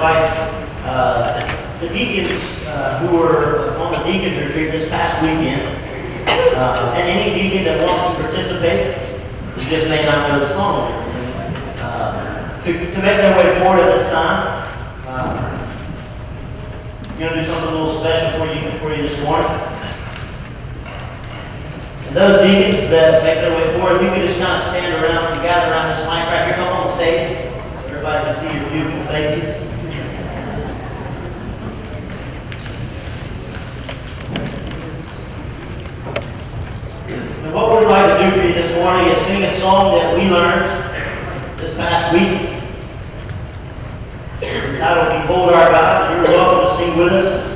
invite uh, the deacons uh, who were on the deacons retreat this past weekend, uh, and any deacon that wants to participate, who just may not know the song uh, to, to make their way forward at this time. Uh, going to do something a little special for you for you this morning. And those deacons that make their way forward, you can just kind of stand around and gather around this mic right here, come on stage, so everybody can see your beautiful faces. And what we'd like to do for you this morning is sing a song that we learned this past week. Entitled Behold Our God. You're welcome to sing with us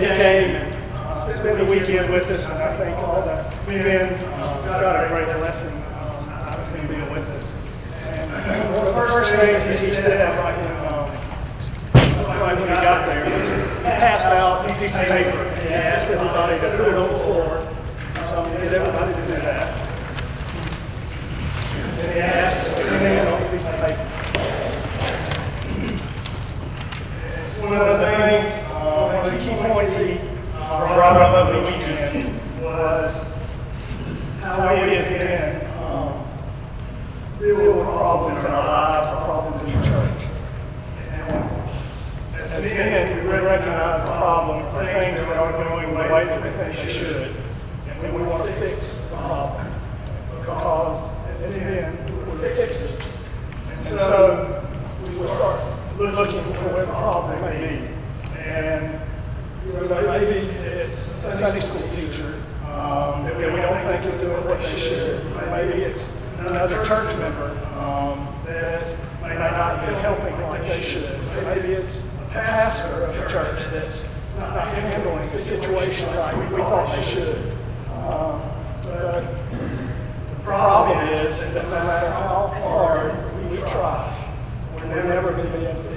he came and uh, spent the weekend with us, and I think all the men uh, got a great blessing um, out of him being with us. And one of the first things that he said right um, when he got there, was he passed out a piece of paper and asked everybody to put it on the floor. So he did everybody to do that. And he asked us to stand on a piece of paper. One of the things, one of the key points he uh, brought up over the weekend was how we as men um, deal with problems in our lives, or problems in the church. And as men, we recognize the problem for things that aren't going the way that we think they should. And we want to fix the problem. Because as men, we're fixers. And so we will start looking for where the problem may be. And maybe it's a Sunday school teacher um, that we don't think is doing what they should. Maybe it's another church member um, that may not be helping like they should. Maybe it's a pastor of the church that's not handling the situation like we thought they should. Um, but the problem is that no matter how hard we try, we're never be able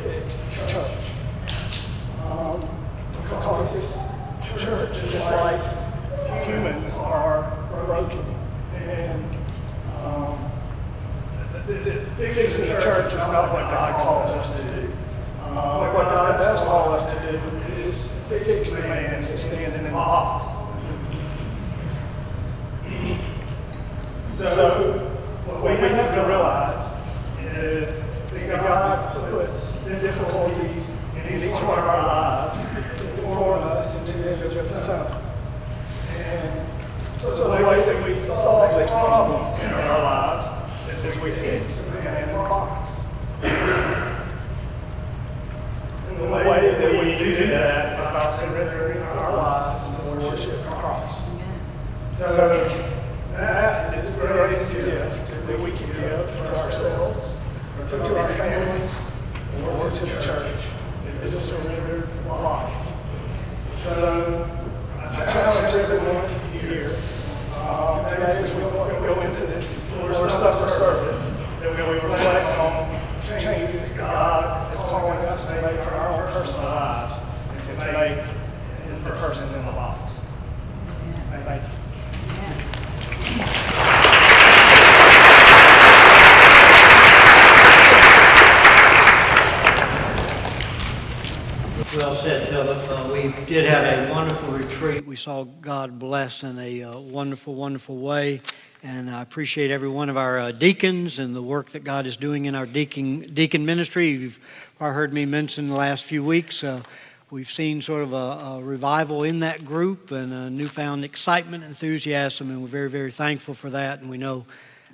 wonderful retreat. We saw God bless in a uh, wonderful, wonderful way. And I appreciate every one of our uh, deacons and the work that God is doing in our deacon, deacon ministry. You've heard me mention the last few weeks. Uh, we've seen sort of a, a revival in that group and a newfound excitement, enthusiasm, and we're very, very thankful for that. And we know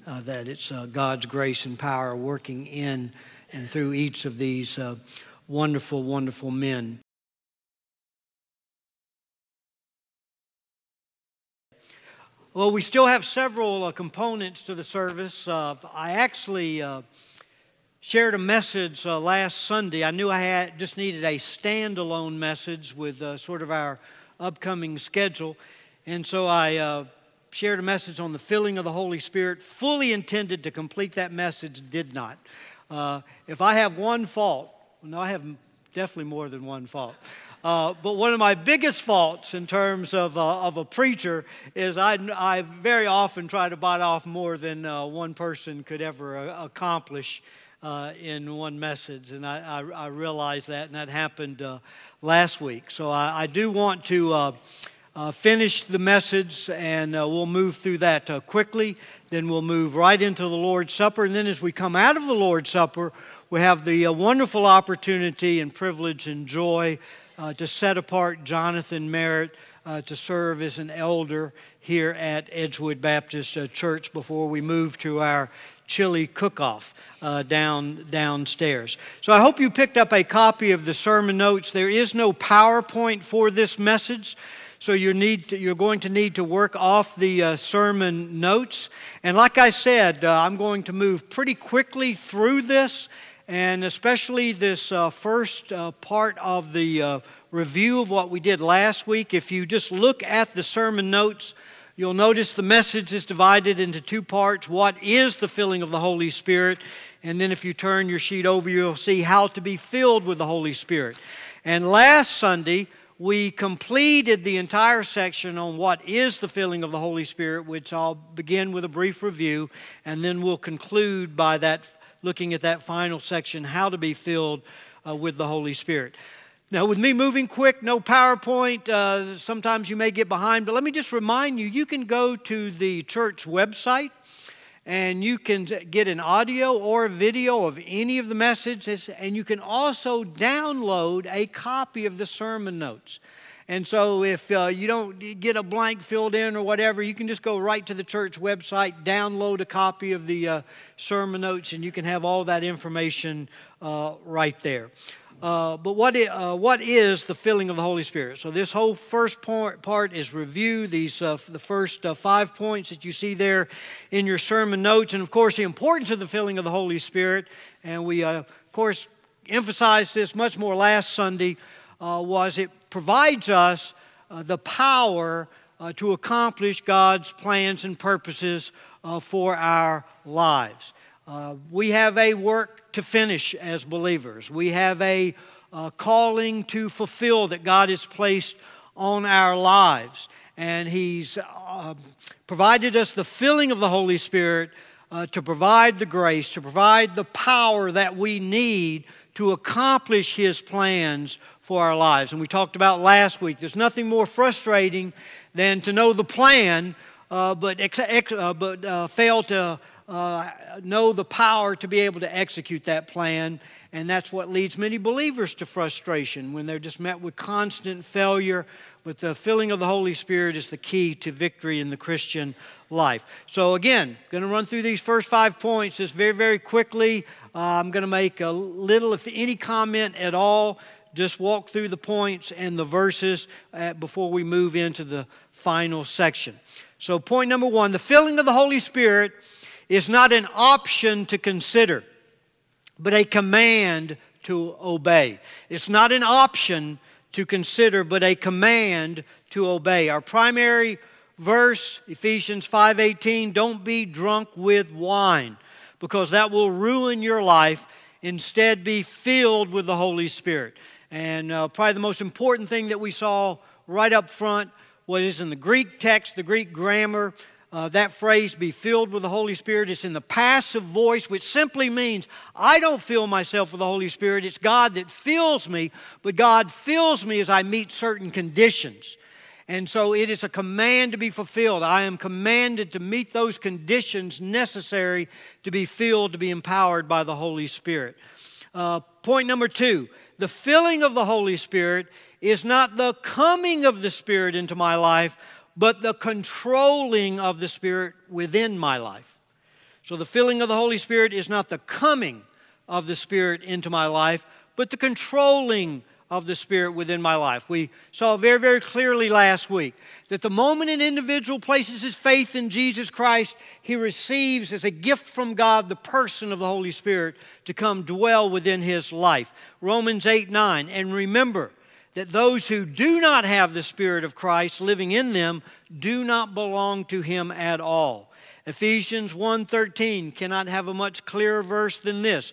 uh, that it's uh, God's grace and power working in and through each of these uh, wonderful, wonderful men. Well, we still have several uh, components to the service. Uh, I actually uh, shared a message uh, last Sunday. I knew I had just needed a standalone message with uh, sort of our upcoming schedule, and so I uh, shared a message on the filling of the Holy Spirit. Fully intended to complete that message, did not. If I have one fault, no, I have definitely more than one fault. Uh, but one of my biggest faults in terms of, uh, of a preacher is I, I very often try to bite off more than uh, one person could ever uh, accomplish uh, in one message. And I, I, I realized that, and that happened uh, last week. So I, I do want to uh, finish the message and uh, we'll move through that uh, quickly. Then we'll move right into the Lord's Supper. And then as we come out of the Lord's Supper, we have the wonderful opportunity and privilege and joy uh, to set apart Jonathan Merritt uh, to serve as an elder here at Edgewood Baptist Church before we move to our chili cook-off uh, down downstairs. So I hope you picked up a copy of the sermon notes. There is no PowerPoint for this message. So you need to, you're going to need to work off the uh, sermon notes. And like I said, uh, I'm going to move pretty quickly through this, and especially this uh, first uh, part of the uh, review of what we did last week. If you just look at the sermon notes, you'll notice the message is divided into two parts. What is the filling of the Holy Spirit? And then if you turn your sheet over, you'll see how to be filled with the Holy Spirit. And last Sunday, we completed the entire section on what is the filling of the Holy Spirit, which I'll begin with a brief review, and then we'll conclude by that, looking at that final section, how to be filled uh, with the Holy Spirit. Now, with me moving quick, no PowerPoint, uh, sometimes you may get behind, but let me just remind you you can go to the church website and you can get an audio or a video of any of the messages, and you can also download a copy of the sermon notes. And so, if uh, you don't get a blank filled in or whatever, you can just go right to the church website, download a copy of the uh, sermon notes, and you can have all that information uh, right there. Uh, but what uh, what is the filling of the Holy Spirit? So this whole first part, part is review these uh, the first uh, five points that you see there in your sermon notes, and of course the importance of the filling of the Holy Spirit. And we uh, of course emphasized this much more last Sunday. was it provides us the power to accomplish God's plans and purposes for our lives. we have a work to finish as believers. We have a uh, calling to fulfill that God has placed on our lives. And He's uh, provided us the filling of the Holy Spirit uh, to provide the grace, to provide the power that we need to accomplish His plans for our lives. And we talked about last week there's nothing more frustrating than to know the plan, uh, but, ex- ex- uh, but uh, fail to uh, know the power to be able to execute that plan. And that's what leads many believers to frustration when they're just met with constant failure. But the filling of the Holy Spirit is the key to victory in the Christian life. So, again, going to run through these first five points just very, very quickly. Uh, I'm going to make a little, if any comment at all, just walk through the points and the verses uh, before we move into the final section. So, point number one the filling of the Holy Spirit is not an option to consider, but a command to obey. It's not an option to consider, but a command to obey. Our primary verse, Ephesians 5:18, don't be drunk with wine, because that will ruin your life. Instead, be filled with the Holy Spirit. And uh, probably the most important thing that we saw right up front was in the Greek text, the Greek grammar, uh, that phrase, be filled with the Holy Spirit, is in the passive voice, which simply means I don't fill myself with the Holy Spirit. It's God that fills me, but God fills me as I meet certain conditions. And so it is a command to be fulfilled. I am commanded to meet those conditions necessary to be filled, to be empowered by the Holy Spirit. Uh, point number two the filling of the Holy Spirit is not the coming of the Spirit into my life, but the controlling of the Spirit within my life. So the filling of the Holy Spirit is not the coming of the Spirit into my life, but the controlling of the Spirit within my life. We saw very, very clearly last week that the moment an individual places his faith in Jesus Christ, he receives as a gift from God the person of the Holy Spirit to come dwell within his life. Romans 8 9. And remember, that those who do not have the Spirit of Christ living in them do not belong to Him at all. Ephesians 1:13 cannot have a much clearer verse than this.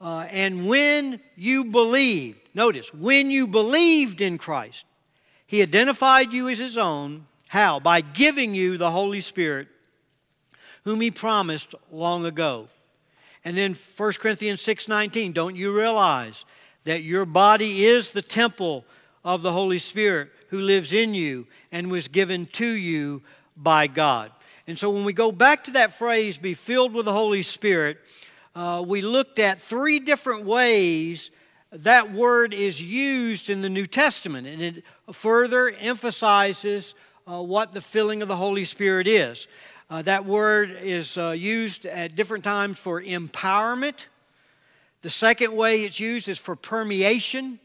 Uh, and when you believed, notice, when you believed in Christ, He identified you as His own. How? By giving you the Holy Spirit, whom He promised long ago. And then 1 Corinthians 6:19, don't you realize that your body is the temple of the Holy Spirit who lives in you and was given to you by God. And so when we go back to that phrase, be filled with the Holy Spirit, uh, we looked at three different ways that word is used in the New Testament, and it further emphasizes uh, what the filling of the Holy Spirit is. Uh, that word is uh, used at different times for empowerment. The second way it's used is for permeation,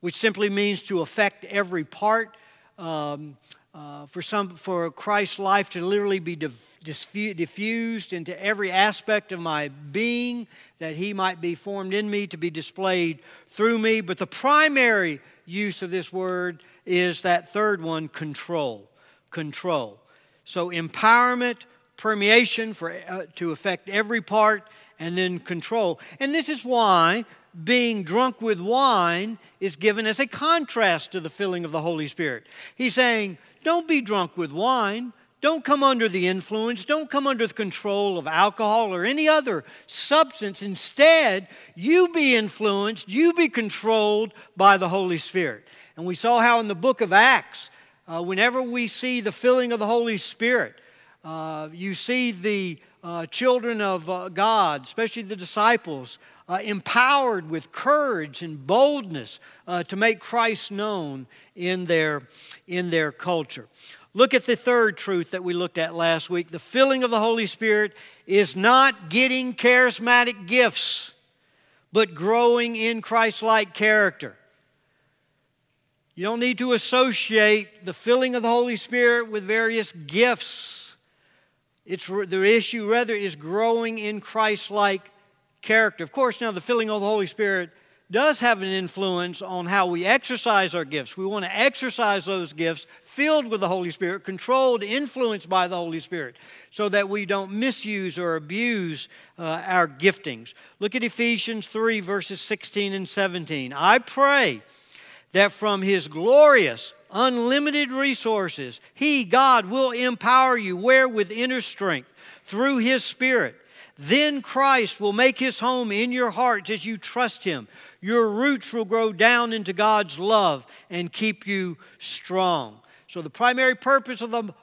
which simply means to affect every part. Um, uh, for some for Christ's life to literally be diffused into every aspect of my being, that He might be formed in me to be displayed through me. But the primary use of this word is that third one: control. Control. So empowerment, permeation for uh, to affect every part, and then control. And this is why being drunk with wine is given as a contrast to the filling of the Holy Spirit. He's saying don't be drunk with wine. Don't come under the influence. Don't come under the control of alcohol or any other substance. Instead, you be influenced, you be controlled by the Holy Spirit. And we saw how in the book of Acts, uh, whenever we see the filling of the Holy Spirit, uh, you see the uh, children of uh, God, especially the disciples, uh, empowered with courage and boldness uh, to make Christ known in their, in their culture. Look at the third truth that we looked at last week. The filling of the Holy Spirit is not getting charismatic gifts, but growing in Christ like character. You don't need to associate the filling of the Holy Spirit with various gifts. It's, the issue, rather, is growing in Christ like character. Of course, now the filling of the Holy Spirit does have an influence on how we exercise our gifts. We want to exercise those gifts filled with the Holy Spirit, controlled, influenced by the Holy Spirit, so that we don't misuse or abuse uh, our giftings. Look at Ephesians 3, verses 16 and 17. I pray that from His glorious, unlimited resources, He, God, will empower you where with inner strength through His Spirit then Christ will make his home in your hearts as you trust him. Your roots will grow down into God's love and keep you strong. So, the primary purpose of the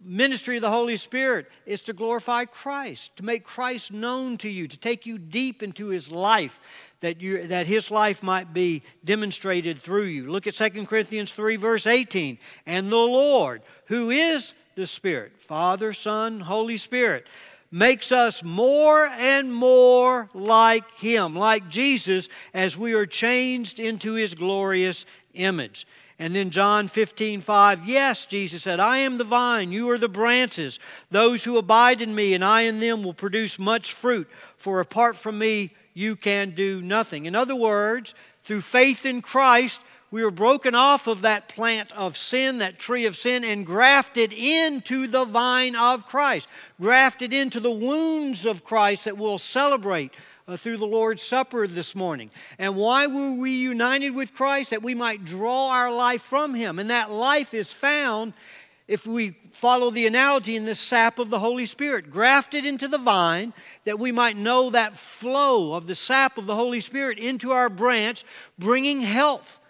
ministry of the Holy Spirit is to glorify Christ, to make Christ known to you, to take you deep into his life, that, you, that his life might be demonstrated through you. Look at 2 Corinthians 3, verse 18. And the Lord, who is the Spirit, Father, Son, Holy Spirit, makes us more and more like Him, like Jesus, as we are changed into His glorious image. And then John 15, 5, yes, Jesus said, I am the vine, you are the branches. Those who abide in me and I in them will produce much fruit, for apart from me, you can do nothing. In other words, through faith in Christ, we were broken off of that plant of sin, that tree of sin, and grafted into the vine of Christ, grafted into the wounds of Christ that we'll celebrate uh, through the Lord's Supper this morning. And why were we united with Christ? That we might draw our life from Him. And that life is found if we follow the analogy in the sap of the Holy Spirit, grafted into the vine, that we might know that flow of the sap of the Holy Spirit into our branch, bringing health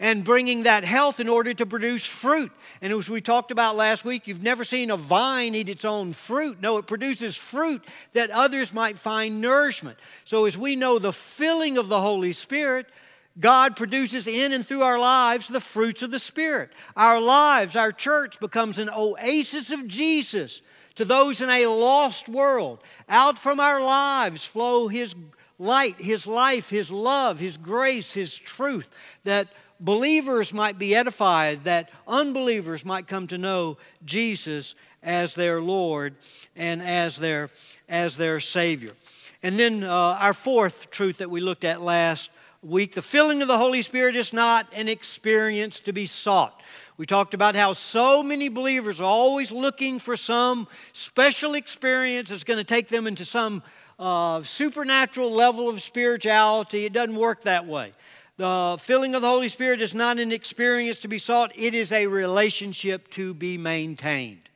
and bringing that health in order to produce fruit. And as we talked about last week, you've never seen a vine eat its own fruit. No, it produces fruit that others might find nourishment. So, as we know the filling of the Holy Spirit, God produces in and through our lives the fruits of the Spirit. Our lives, our church becomes an oasis of Jesus to those in a lost world. Out from our lives flow His light, His life, His love, His grace, His truth that believers might be edified, that unbelievers might come to know Jesus as their Lord and as their, as their Savior. And then uh, our fourth truth that we looked at last week the filling of the Holy Spirit is not an experience to be sought. We talked about how so many believers are always looking for some special experience that's going to take them into some uh, supernatural level of spirituality. It doesn't work that way. The filling of the Holy Spirit is not an experience to be sought, it is a relationship to be maintained.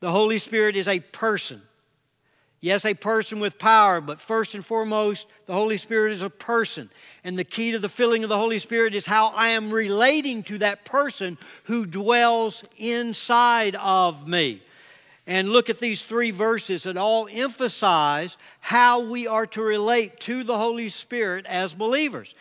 The Holy Spirit is a person. Yes, a person with power, but first and foremost, the Holy Spirit is a person. And the key to the filling of the Holy Spirit is how I am relating to that person who dwells inside of me. And look at these three verses that all emphasize how we are to relate to the Holy Spirit as believers.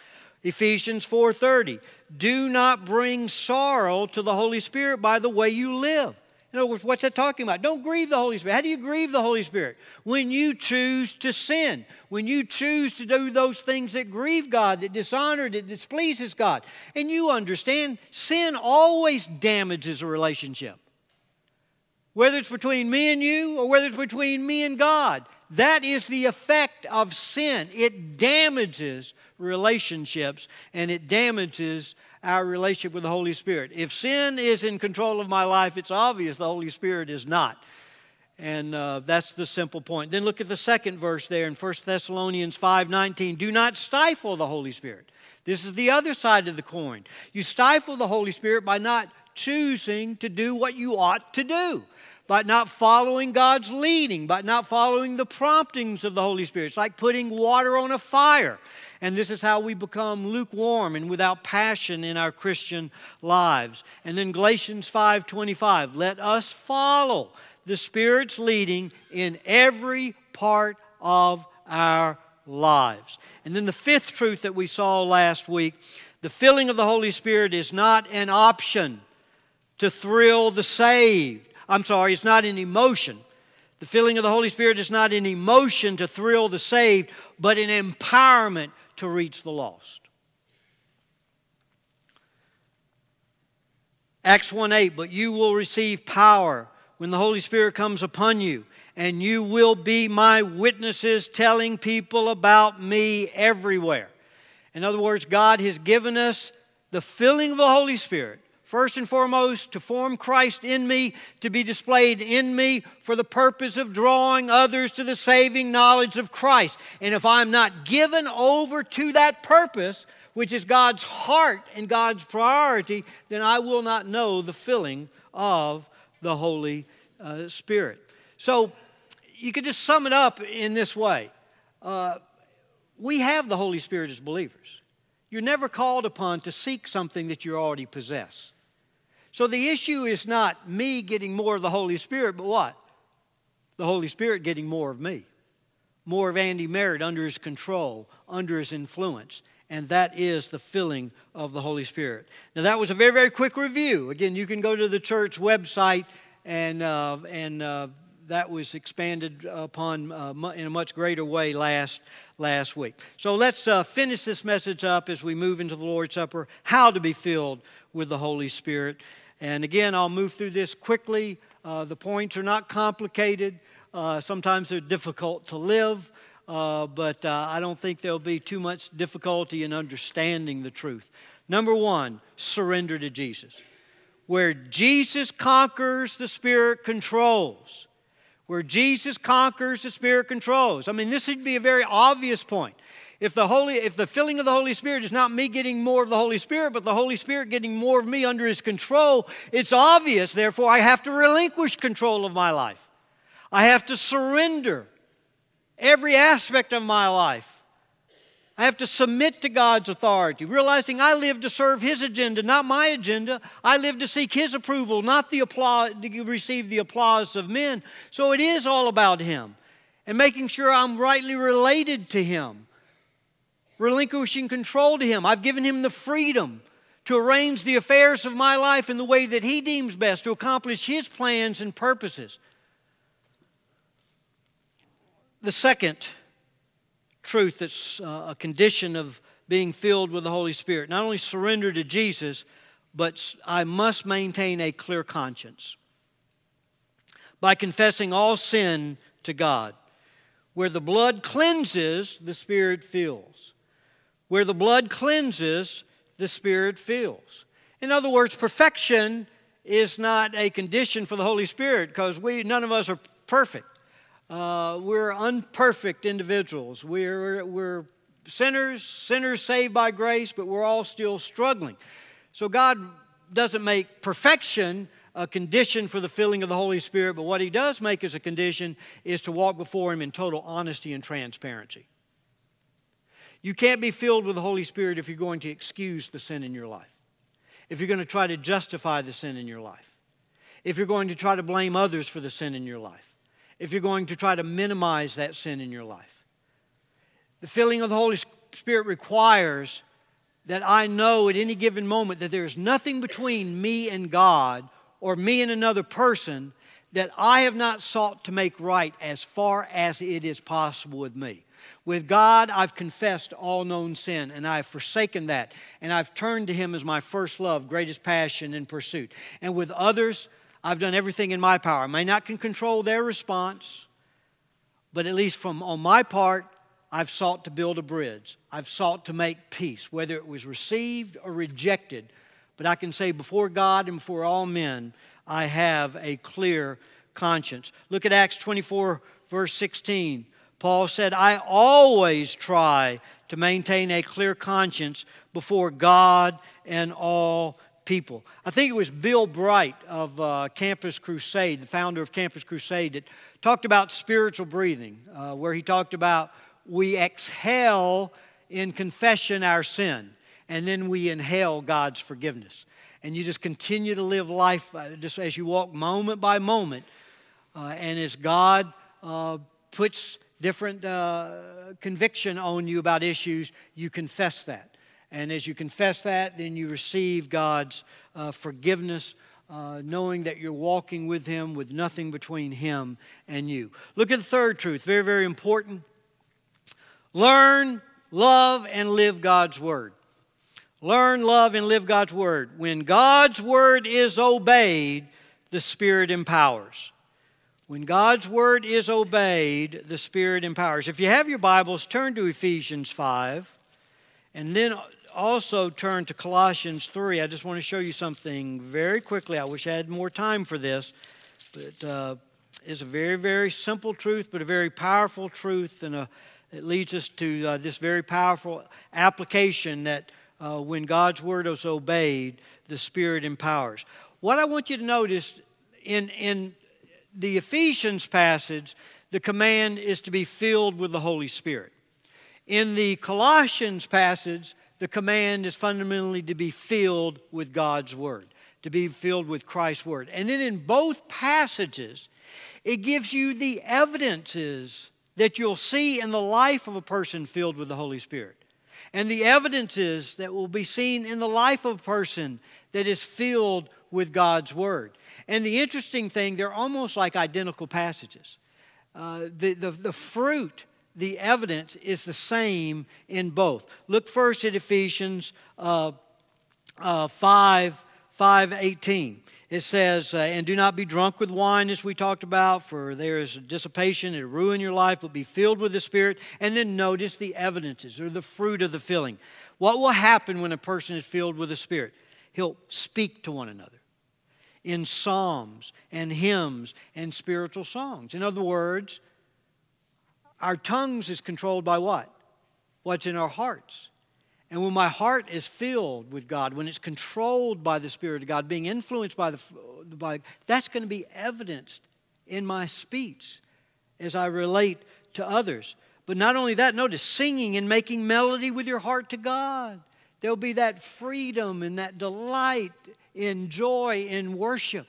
Ephesians 4:30 Do not bring sorrow to the Holy Spirit by the way you live. In other words, what's that talking about? Don't grieve the Holy Spirit. How do you grieve the Holy Spirit? When you choose to sin, when you choose to do those things that grieve God, that dishonor, that displeases God. And you understand, sin always damages a relationship. Whether it's between me and you or whether it's between me and God, that is the effect of sin. It damages relationships and it damages our relationship with the Holy Spirit. If sin is in control of my life, it's obvious the Holy Spirit is not. And uh, that's the simple point. Then look at the second verse there in 1 Thessalonians 5:19. Do not stifle the Holy Spirit. This is the other side of the coin. You stifle the Holy Spirit by not choosing to do what you ought to do, by not following God's leading, by not following the promptings of the Holy Spirit. It's like putting water on a fire. And this is how we become lukewarm and without passion in our Christian lives. And then Galatians 5:25, let us follow the Spirit's leading in every part of our lives. And then the fifth truth that we saw last week, the filling of the Holy Spirit is not an option to thrill the saved. I'm sorry, it's not an emotion. The filling of the Holy Spirit is not an emotion to thrill the saved, but an empowerment to reach the lost. Acts 1 8, but you will receive power when the Holy Spirit comes upon you, and you will be my witnesses telling people about me everywhere. In other words, God has given us the filling of the Holy Spirit First and foremost, to form Christ in me, to be displayed in me for the purpose of drawing others to the saving knowledge of Christ. And if I'm not given over to that purpose, which is God's heart and God's priority, then I will not know the filling of the Holy uh, Spirit. So you could just sum it up in this way uh, we have the Holy Spirit as believers. You're never called upon to seek something that you already possess. So the issue is not me getting more of the Holy Spirit, but what? The Holy Spirit getting more of me. More of Andy Merritt under his control, under his influence. And that is the filling of the Holy Spirit. Now, that was a very, very quick review. Again, you can go to the church website, and, uh, and uh, that was expanded upon uh, in a much greater way last, last week. So let's uh, finish this message up as we move into the Lord's Supper how to be filled with the Holy Spirit. And again, I'll move through this quickly. Uh, the points are not complicated. Uh, sometimes they're difficult to live, uh, but uh, I don't think there'll be too much difficulty in understanding the truth. Number one, surrender to Jesus. Where Jesus conquers, the Spirit controls. Where Jesus conquers, the Spirit controls. I mean, this would be a very obvious point if the holy if the filling of the holy spirit is not me getting more of the holy spirit but the holy spirit getting more of me under his control it's obvious therefore i have to relinquish control of my life i have to surrender every aspect of my life I have to submit to God's authority, realizing I live to serve His agenda, not my agenda. I live to seek His approval, not the applause, to receive the applause of men. So it is all about Him and making sure I'm rightly related to Him relinquishing control to Him. I've given Him the freedom to arrange the affairs of my life in the way that He deems best to accomplish His plans and purposes. The second truth that's uh, a condition of being filled with the Holy Spirit not only surrender to Jesus, but I must maintain a clear conscience by confessing all sin to God. Where the blood cleanses, the Spirit fills. Where the blood cleanses, the Spirit fills. In other words, perfection is not a condition for the Holy Spirit because we none of us are perfect. Uh, we're unperfect individuals. We're, we're sinners, sinners saved by grace, but we're all still struggling. So God doesn't make perfection a condition for the filling of the Holy Spirit, but what he does make as a condition is to walk before him in total honesty and transparency. You can't be filled with the Holy Spirit if you're going to excuse the sin in your life, if you're going to try to justify the sin in your life, if you're going to try to blame others for the sin in your life, if you're going to try to minimize that sin in your life. The filling of the Holy Spirit requires that I know at any given moment that there is nothing between me and God or me and another person that I have not sought to make right as far as it is possible with me. With God, I've confessed all known sin, and I've forsaken that, and I've turned to Him as my first love, greatest passion, and pursuit. And with others, I've done everything in my power. I may not can control their response, but at least from on my part, I've sought to build a bridge. I've sought to make peace, whether it was received or rejected. But I can say before God and before all men, I have a clear conscience. Look at Acts 24, verse 16. Paul said, I always try to maintain a clear conscience before God and all people. I think it was Bill Bright of uh, Campus Crusade, the founder of Campus Crusade, that talked about spiritual breathing, uh, where he talked about we exhale in confession our sin, and then we inhale God's forgiveness. And you just continue to live life uh, just as you walk moment by moment. Uh, and as God uh, puts different uh, conviction on you about issues, you confess that. And as you confess that, then you receive God's uh, forgiveness. Uh, knowing that you're walking with Him with nothing between Him and you. Look at the third truth, very, very important. Learn, love, and live God's Word. Learn, love, and live God's Word. When God's Word is obeyed, the Spirit empowers. When God's Word is obeyed, the Spirit empowers. If you have your Bibles, turn to Ephesians 5, and then also turn to Colossians 3. I just want to show you something very quickly. I wish I had more time for this, but uh, it's a very, very simple truth, but a very powerful truth and a it leads us to uh, this very powerful application that uh, when God's word is obeyed, the Spirit empowers. What I want you to notice in, in the Ephesians passage, the command is to be filled with the Holy Spirit. In the Colossians passage, the command is fundamentally to be filled with God's Word, to be filled with Christ's Word. And then in both passages, it gives you the evidences that you'll see in the life of a person filled with the Holy Spirit. And the evidences that will be seen in the life of a person that is filled with God's Word. And the interesting thing, they're almost like identical passages. Uh, the, the, the fruit, the evidence is the same in both. Look first at Ephesians uh, uh, 5 5 18 it says, uh, And do not be drunk with wine, as we talked about, for there is dissipation, it'll ruin your life, but be filled with the Spirit. And then notice the evidences or the fruit of the filling. What will happen when a person is filled with the Spirit? He'll speak to one another in psalms and hymns and spiritual songs. In other words, our tongues is controlled by what? What's in our hearts. And when my heart is filled with God, when it's controlled by the Spirit of God, being influenced by the by, that's going to be evidenced in my speech as I relate to others. But not only that, notice singing and making melody with your heart to God. There'll be that freedom and that delight in joy in worship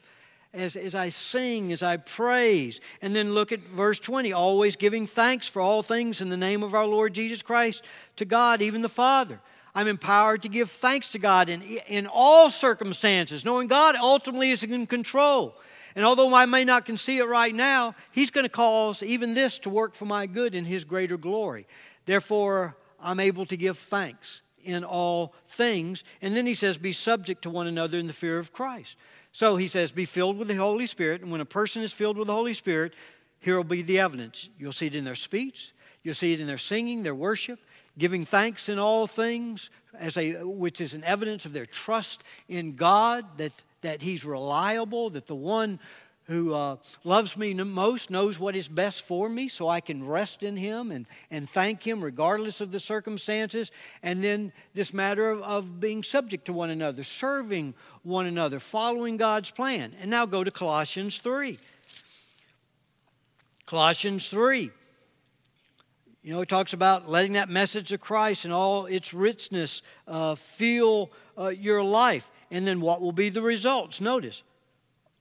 as, as I sing, as I praise. And then look at verse 20 always giving thanks for all things in the name of our Lord Jesus Christ to God, even the Father I'm empowered to give thanks to God in, in all circumstances, knowing God ultimately is in control. And although I may not can see it right now, He's going to cause even this to work for my good in His greater glory. Therefore, I'm able to give thanks in all things. And then He says, Be subject to one another in the fear of Christ. So He says, Be filled with the Holy Spirit. And when a person is filled with the Holy Spirit, here will be the evidence. You'll see it in their speech, you'll see it in their singing, their worship giving thanks in all things, as a, which is an evidence of their trust in God, that, that He's reliable, that the one who uh, loves me most knows what is best for me, so I can rest in Him and, and thank Him regardless of the circumstances. And then this matter of, of being subject to one another, serving one another, following God's plan. And now go to Colossians 3. Colossians 3. You know, it talks about letting that message of Christ and all its richness uh, fill uh, your life. And then what will be the results? Notice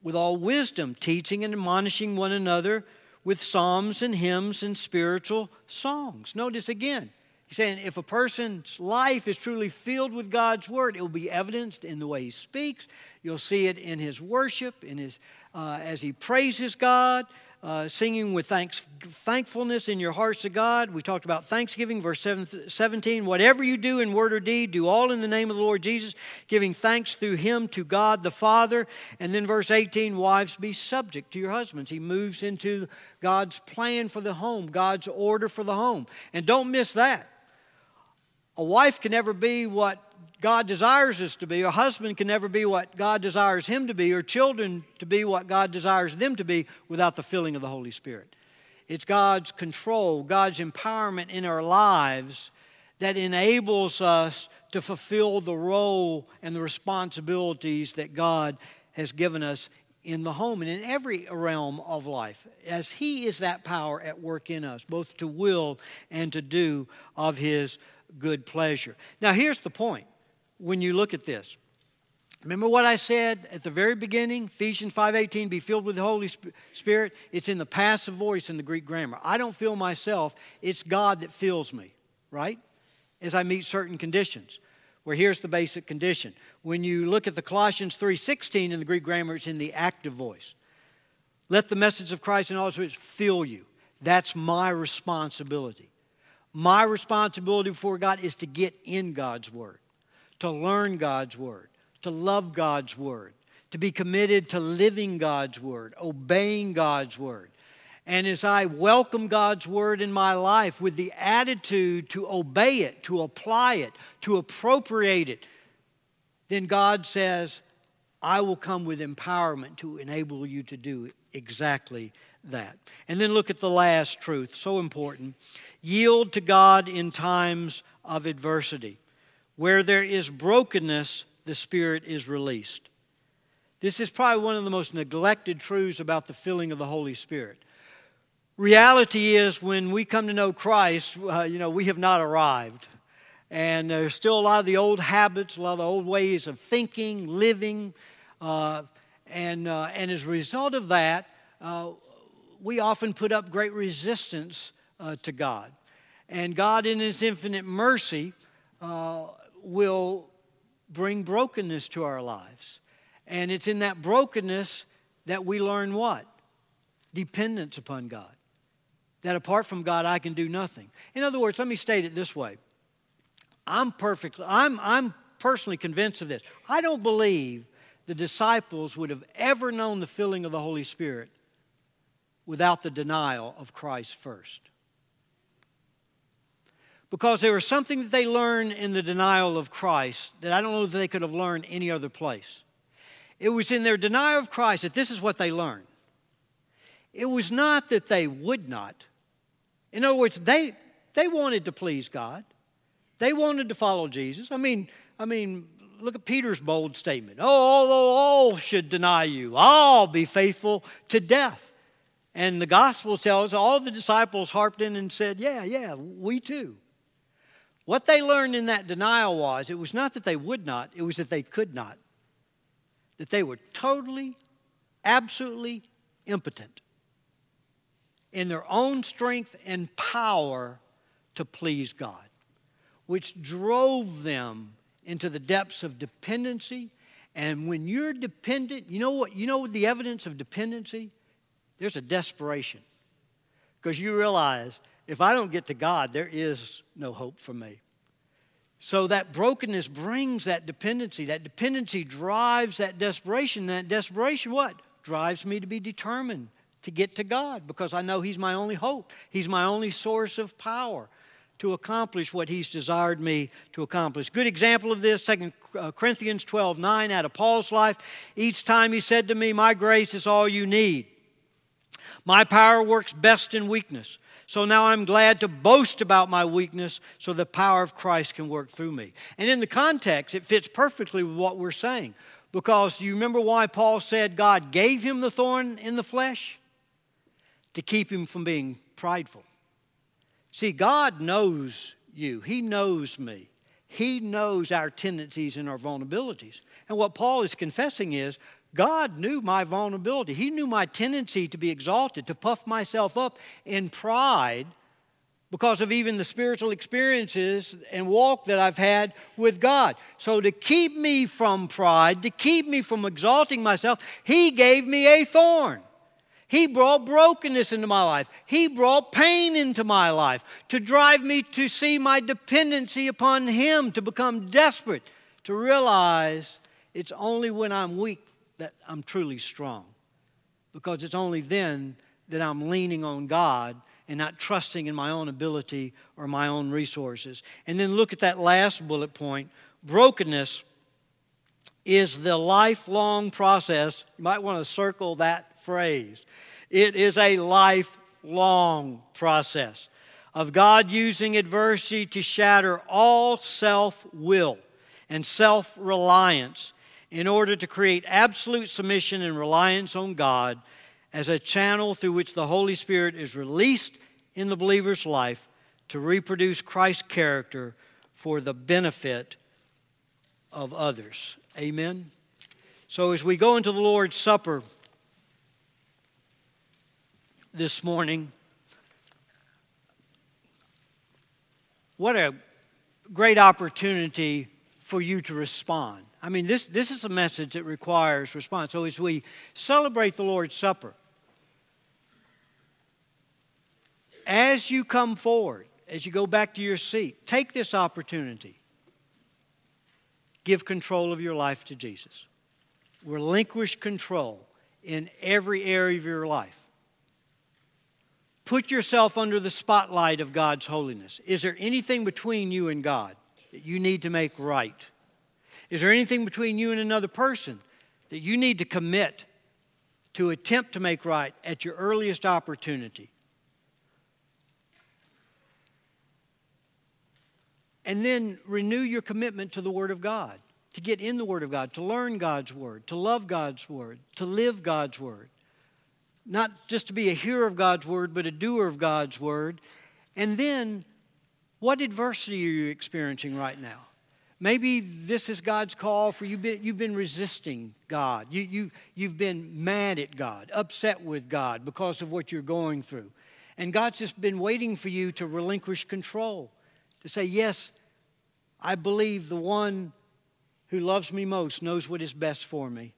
with all wisdom, teaching and admonishing one another with psalms and hymns and spiritual songs. Notice again, he's saying if a person's life is truly filled with God's word, it will be evidenced in the way he speaks. You'll see it in his worship, in his uh, as he praises God, uh, singing with thanks, thankfulness in your hearts to God. We talked about thanksgiving, verse 17. Whatever you do in word or deed, do all in the name of the Lord Jesus, giving thanks through him to God the Father. And then verse 18, wives, be subject to your husbands. He moves into God's plan for the home, God's order for the home. And don't miss that. A wife can never be what God desires us to be. A husband can never be what God desires him to be, or children to be what God desires them to be without the filling of the Holy Spirit. It's God's control, God's empowerment in our lives that enables us to fulfill the role and the responsibilities that God has given us in the home and in every realm of life, as He is that power at work in us, both to will and to do of His good pleasure. Now, here's the point when you look at this. Remember what I said at the very beginning, Ephesians 5:18, be filled with the Holy Spirit. It's in the passive voice in the Greek grammar. I don't feel myself, it's God that fills me, right? As I meet certain conditions. Where here's the basic condition. When you look at the Colossians 3:16 in the Greek grammar, it's in the active voice. Let the message of Christ and all its fill you. That's my responsibility. My responsibility before God is to get in God's Word to learn God's Word, to love God's Word, to be committed to living God's Word, obeying God's Word. And as I welcome God's Word in my life with the attitude to obey it, to apply it, to appropriate it, then God says, I will come with empowerment to enable you to do exactly that. And then look at the last truth, so important. Yield to God in times of adversity. Where there is brokenness, the Spirit is released. This is probably one of the most neglected truths about the filling of the Holy Spirit. Reality is, when we come to know Christ, uh, you know, we have not arrived. And there's still a lot of the old habits, a lot of the old ways of thinking, living. Uh, and, uh, and as a result of that, uh, we often put up great resistance uh, to God. And God, in His infinite mercy, uh, will bring brokenness to our lives. And it's in that brokenness that we learn what? Dependence upon God. That apart from God, I can do nothing. In other words, let me state it this way. I'm perfectly, I'm, I'm personally convinced of this. I don't believe the disciples would have ever known the filling of the Holy Spirit without the denial of Christ first because there was something that they learned in the denial of Christ that I don't know that they could have learned any other place. It was in their denial of Christ that this is what they learned. It was not that they would not. In other words, they, they wanted to please God. They wanted to follow Jesus. I mean, I mean, look at Peter's bold statement. Oh, although all should deny you, I'll be faithful to death. And the gospel tells all the disciples harped in and said, Yeah, yeah, we too. What they learned in that denial was it was not that they would not, it was that they could not. That they were totally, absolutely impotent in their own strength and power to please God, which drove them into the depths of dependency. And when you're dependent, you know what? You know the evidence of dependency? There's a desperation. Because you realize if I don't get to God, there is no hope for me. So that brokenness brings that dependency. That dependency drives that desperation. That desperation, what? Drives me to be determined to get to God because I know He's my only hope. He's my only source of power to accomplish what He's desired me to accomplish. Good example of this, 2 uh, Corinthians 12 9, out of Paul's life. Each time he said to me, My grace is all you need. My power works best in weakness. So now I'm glad to boast about my weakness so the power of Christ can work through me. And in the context, it fits perfectly with what we're saying. Because do you remember why Paul said God gave him the thorn in the flesh? To keep him from being prideful. See, God knows you, He knows me. He knows our tendencies and our vulnerabilities. And what Paul is confessing is God knew my vulnerability. He knew my tendency to be exalted, to puff myself up in pride because of even the spiritual experiences and walk that I've had with God. So, to keep me from pride, to keep me from exalting myself, He gave me a thorn. He brought brokenness into my life. He brought pain into my life to drive me to see my dependency upon Him, to become desperate, to realize it's only when I'm weak that I'm truly strong. Because it's only then that I'm leaning on God and not trusting in my own ability or my own resources. And then look at that last bullet point brokenness is the lifelong process. You might want to circle that phrase. It is a lifelong process of God using adversity to shatter all self will and self reliance in order to create absolute submission and reliance on God as a channel through which the Holy Spirit is released in the believer's life to reproduce Christ's character for the benefit of others. Amen. So, as we go into the Lord's Supper this morning, what a great opportunity for you to respond. I mean, this, this is a message that requires response. So as we celebrate the Lord's Supper, as you come forward, as you go back to your seat, take this opportunity. Give control of your life to Jesus. Relinquish control in every area of your life. Put yourself under the spotlight of God's holiness. Is there anything between you and God that you need to make right? Is there anything between you and another person that you need to commit to attempt to make right at your earliest opportunity? And then renew your commitment to the Word of God, to get in the Word of God, to learn God's Word, to love God's Word, to live God's Word. Not just to be a hearer of God's Word, but a doer of God's Word. And then, what adversity are you experiencing right now? Maybe this is God's call for you. You've been resisting God. You, you, you've been mad at God, upset with God because of what you're going through. And God's just been waiting for you to relinquish control, to say, Yes, I believe the one who loves me most knows what is best for me.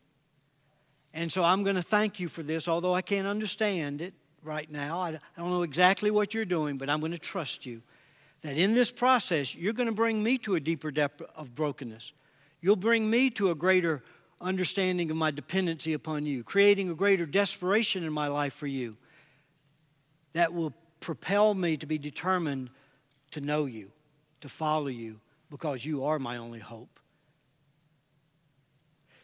And so I'm going to thank you for this, although I can't understand it right now. I don't know exactly what you're doing, but I'm going to trust you that in this process, you're going to bring me to a deeper depth of brokenness. You'll bring me to a greater understanding of my dependency upon you, creating a greater desperation in my life for you that will propel me to be determined to know you, to follow you, because you are my only hope.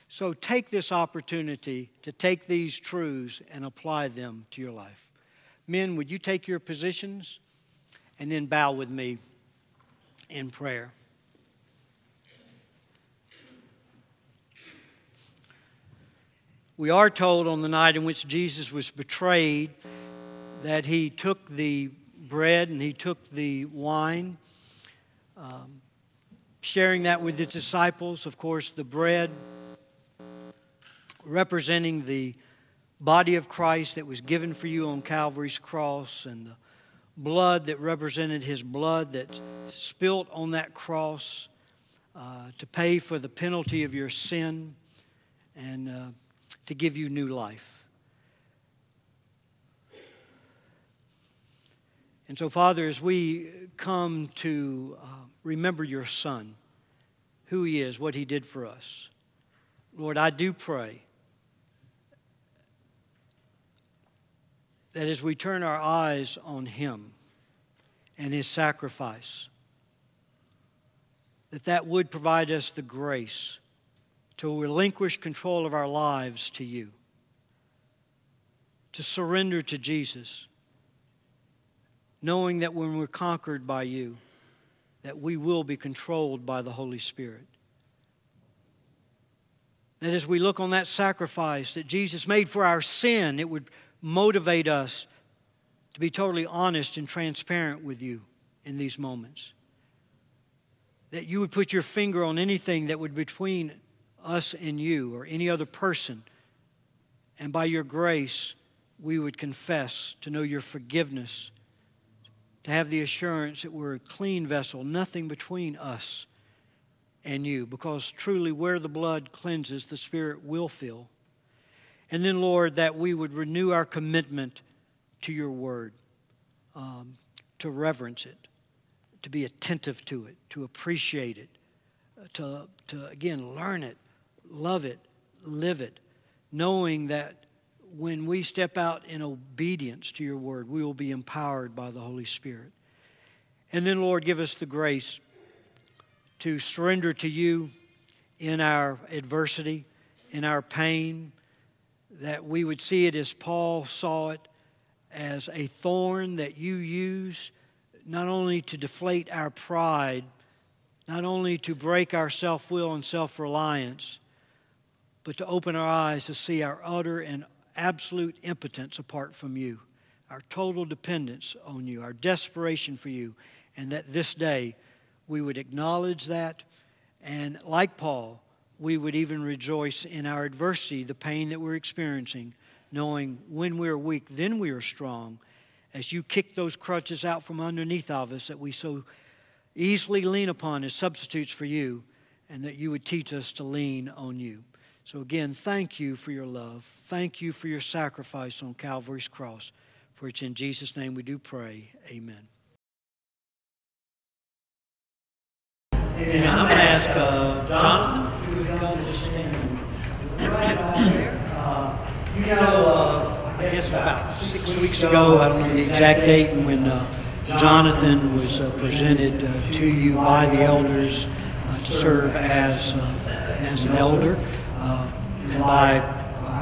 So take this opportunity to take these truths and apply them to your life. Men, would you take your positions? And then bow with me in prayer. We are told on the night in which Jesus was betrayed that he took the bread and he took the wine, um, sharing that with his disciples. Of course, the bread representing the body of Christ that was given for you on Calvary's cross, and the blood that represented his blood that spilt on that cross uh, to pay for the penalty of your sin and uh, to give you new life. And so, Father, as we come to uh, remember your Son, who he is, what he did for us, Lord, I do pray that as we turn our eyes on Him and his sacrifice, that that would provide us the grace to relinquish control of our lives to you, to surrender to Jesus, knowing that when we're conquered by you, that we will be controlled by the Holy Spirit. That as we look on that sacrifice that Jesus made for our sin, it would motivate us to be totally honest and transparent with you in these moments. That you would put your finger on anything that would be between us and you or any other person. And by your grace, we would confess to know your forgiveness, to have the assurance that we're a clean vessel, nothing between us and you, because truly where the blood cleanses, the Spirit will fill. And then, Lord, that we would renew our commitment to your word, um, to reverence it, to be attentive to it, to appreciate it, uh, to, to again learn it, love it, live it, knowing that when we step out in obedience to your word, we will be empowered by the Holy Spirit. And then, Lord, give us the grace to surrender to you in our adversity, in our pain, that we would see it as Paul saw it as a thorn that you use not only to deflate our pride, not only to break our self will and self reliance, but to open our eyes to see our utter and absolute impotence apart from you, our total dependence on you, our desperation for you, and that this day we would acknowledge that, and like Paul, we would even rejoice in our adversity, the pain that we're experiencing, knowing when we're weak, then we are strong. As you kick those crutches out from underneath of us that we so easily lean upon as substitutes for you, and that you would teach us to lean on you. So, again, thank you for your love. Thank you for your sacrifice on Calvary's cross. For it's in Jesus' name we do pray. Amen. And I'm going to ask uh, Jonathan if we would come to stand right out there. Uh, you know, uh, I guess about six weeks ago, I don't know the exact date, when uh, Jonathan was uh, presented uh, to you by the elders to serve as, as an elder. and by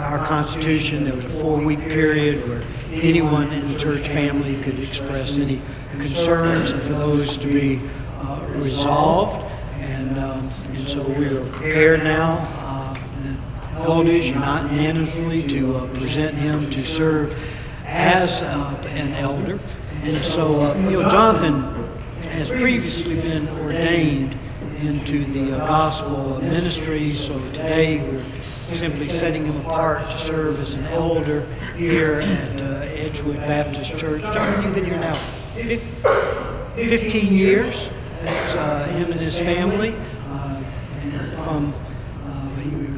our Constitution, there was a four-week period where anyone in the church family could express any concerns and for those to be uh, resolved. And, um, and so we are prepared now. Uh, elders unanimously to uh, present him to serve as uh, an elder. And so, uh, you know, Jonathan has previously been ordained into the uh, gospel ministry. So today we're simply setting him apart to serve as an elder here at Edgewood Baptist Church. Jonathan, you've been here now 15 years uh, him and his family. Uh, and from uh,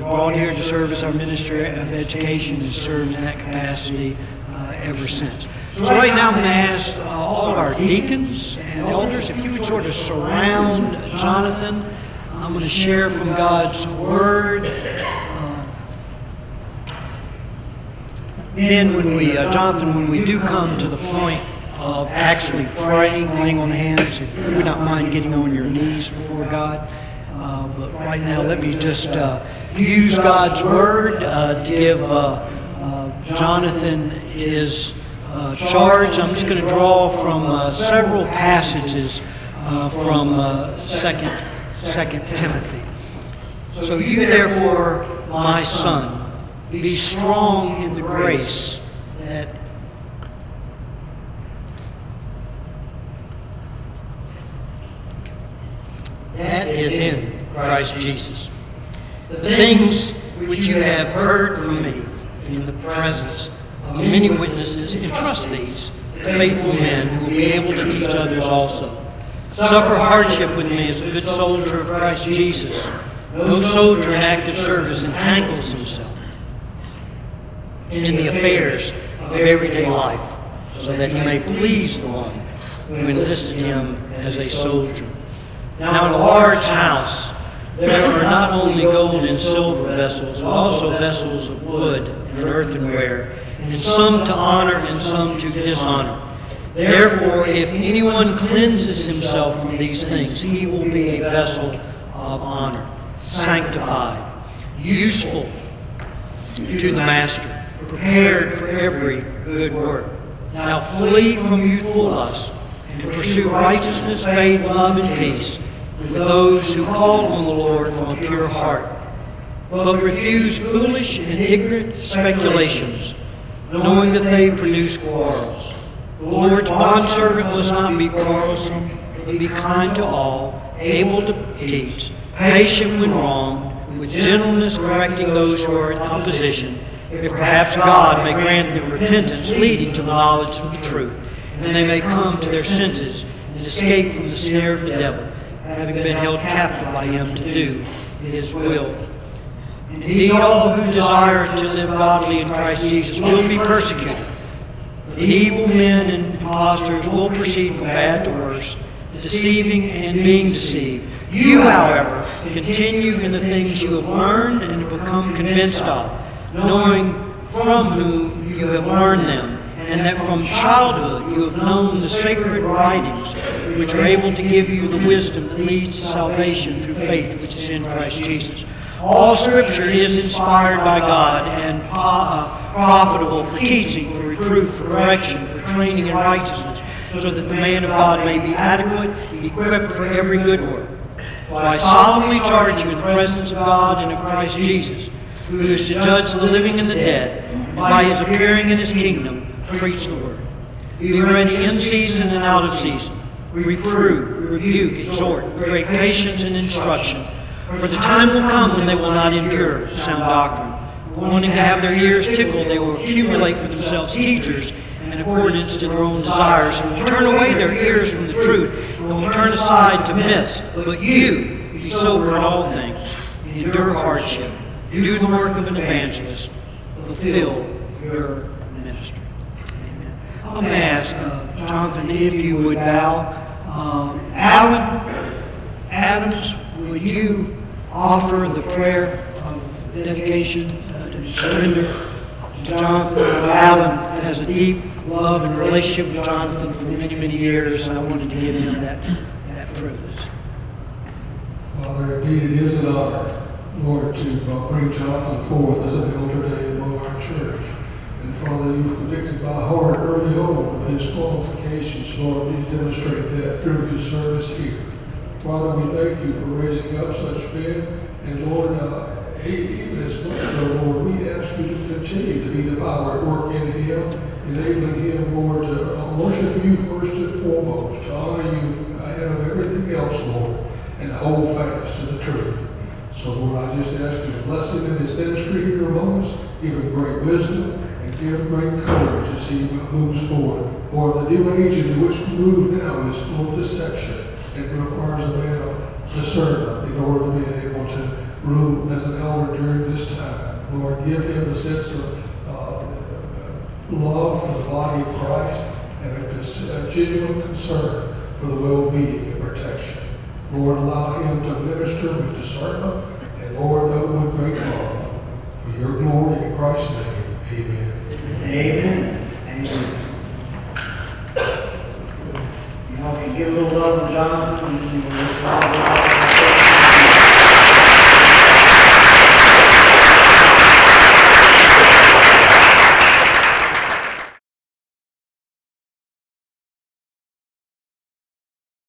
brought here to serve as our minister of education and served in that capacity uh, ever since. So right now I'm going to ask uh, all of our deacons and elders if you would sort of surround Jonathan. I'm going to share from God's Word. then when we, Jonathan, when we do come to the point of actually praying, laying on hands. If you would not mind getting on your knees before God. Uh, but right now, let me just uh, use God's word uh, to give uh, uh, Jonathan his uh, charge. I'm just going to draw from several passages from Second, Second Timothy. So you, therefore, my son, be strong in the grace that That is in Christ Jesus. The things which you have heard from me in the presence of many witnesses, entrust these to faithful men who will be able to teach others also. Suffer hardship with me as a good soldier of Christ Jesus. No soldier in active service entangles himself in the affairs of everyday life, so that he may please the one who enlisted him as a soldier. Now, in a large house, there are not only gold and silver vessels, but also vessels of wood and earthenware, and some to honor and some to dishonor. Therefore, if anyone cleanses himself from these things, he will be a vessel of honor, sanctified, useful to the master, prepared for every good work. Now flee from youthful lust and pursue righteousness, faith, love, and peace with those who call on the Lord from a pure heart. But refuse foolish and ignorant speculations, knowing that they produce quarrels. The Lord's bondservant must not be quarrelsome, but be kind to all, able to teach, patient when wronged, with gentleness correcting those who are in opposition, if perhaps God may grant them repentance leading to the knowledge of the truth, and they may come to their senses and escape from the snare of the devil, having been held captive by him to do his will. Indeed, all who desire to live godly in Christ Jesus will be persecuted. The evil men and impostors will proceed from bad to worse, deceiving and being deceived. You, however, continue in the things you have learned and have become convinced of, knowing from whom you have learned them, and that from childhood you have known the sacred writings, which are able to give you the wisdom that leads to salvation through faith which is in Christ Jesus. All Scripture is inspired by God and uh, profitable for teaching, for reproof, for correction, for training in righteousness, so that the man of God may be adequate, equipped for every good work. So I solemnly charge you in the presence of God and of Christ Jesus, who is to judge the living and the dead, and by his appearing in his kingdom, preach the word. Be ready in season and out of season. Reprove, rebuke, exhort with great patience and instruction. For the time will come when they will not endure sound doctrine. But Wanting to have their ears tickled, they will accumulate for themselves teachers in accordance to their own desires, and will turn away their ears from the truth, and will turn aside to myths. But you, be sober in all things, endure hardship, do the work of an evangelist, fulfill your ministry. Amen. I'm going to ask uh, Jonathan if you would bow. Um, Alan Adams, would you offer the prayer of dedication uh, to surrender Jonathan? Alan has a deep love and relationship with Jonathan for many, many years. I wanted to give him that, that privilege. Father, indeed it is an honor, Lord, to uh, bring Jonathan forth as an elder today among our church. And Father, you convicted my heart early on of his qualifications, Lord. Please demonstrate that through your service here. Father, we thank you for raising up such men. And Lord, uh, even as much so, Lord, we ask you to continue to be the power at work in him, enabling him, Lord, to uh, worship you first and foremost, to honor you ahead of everything else, Lord, and hold fast to the truth. So, Lord, I just ask you to bless him in his ministry here among us, give him great wisdom, give great courage as he moves forward. For the new age in which we move now is full of deception. It requires a man of discernment in order to be able to rule as an elder during this time. Lord, give him a sense of uh, love for the body of Christ and a, a genuine concern for the well-being and protection. Lord, allow him to minister with discernment and Lord, know with great love for your glory in Christ's name. Amen. Amen. You know, if you give a little love to Jonathan,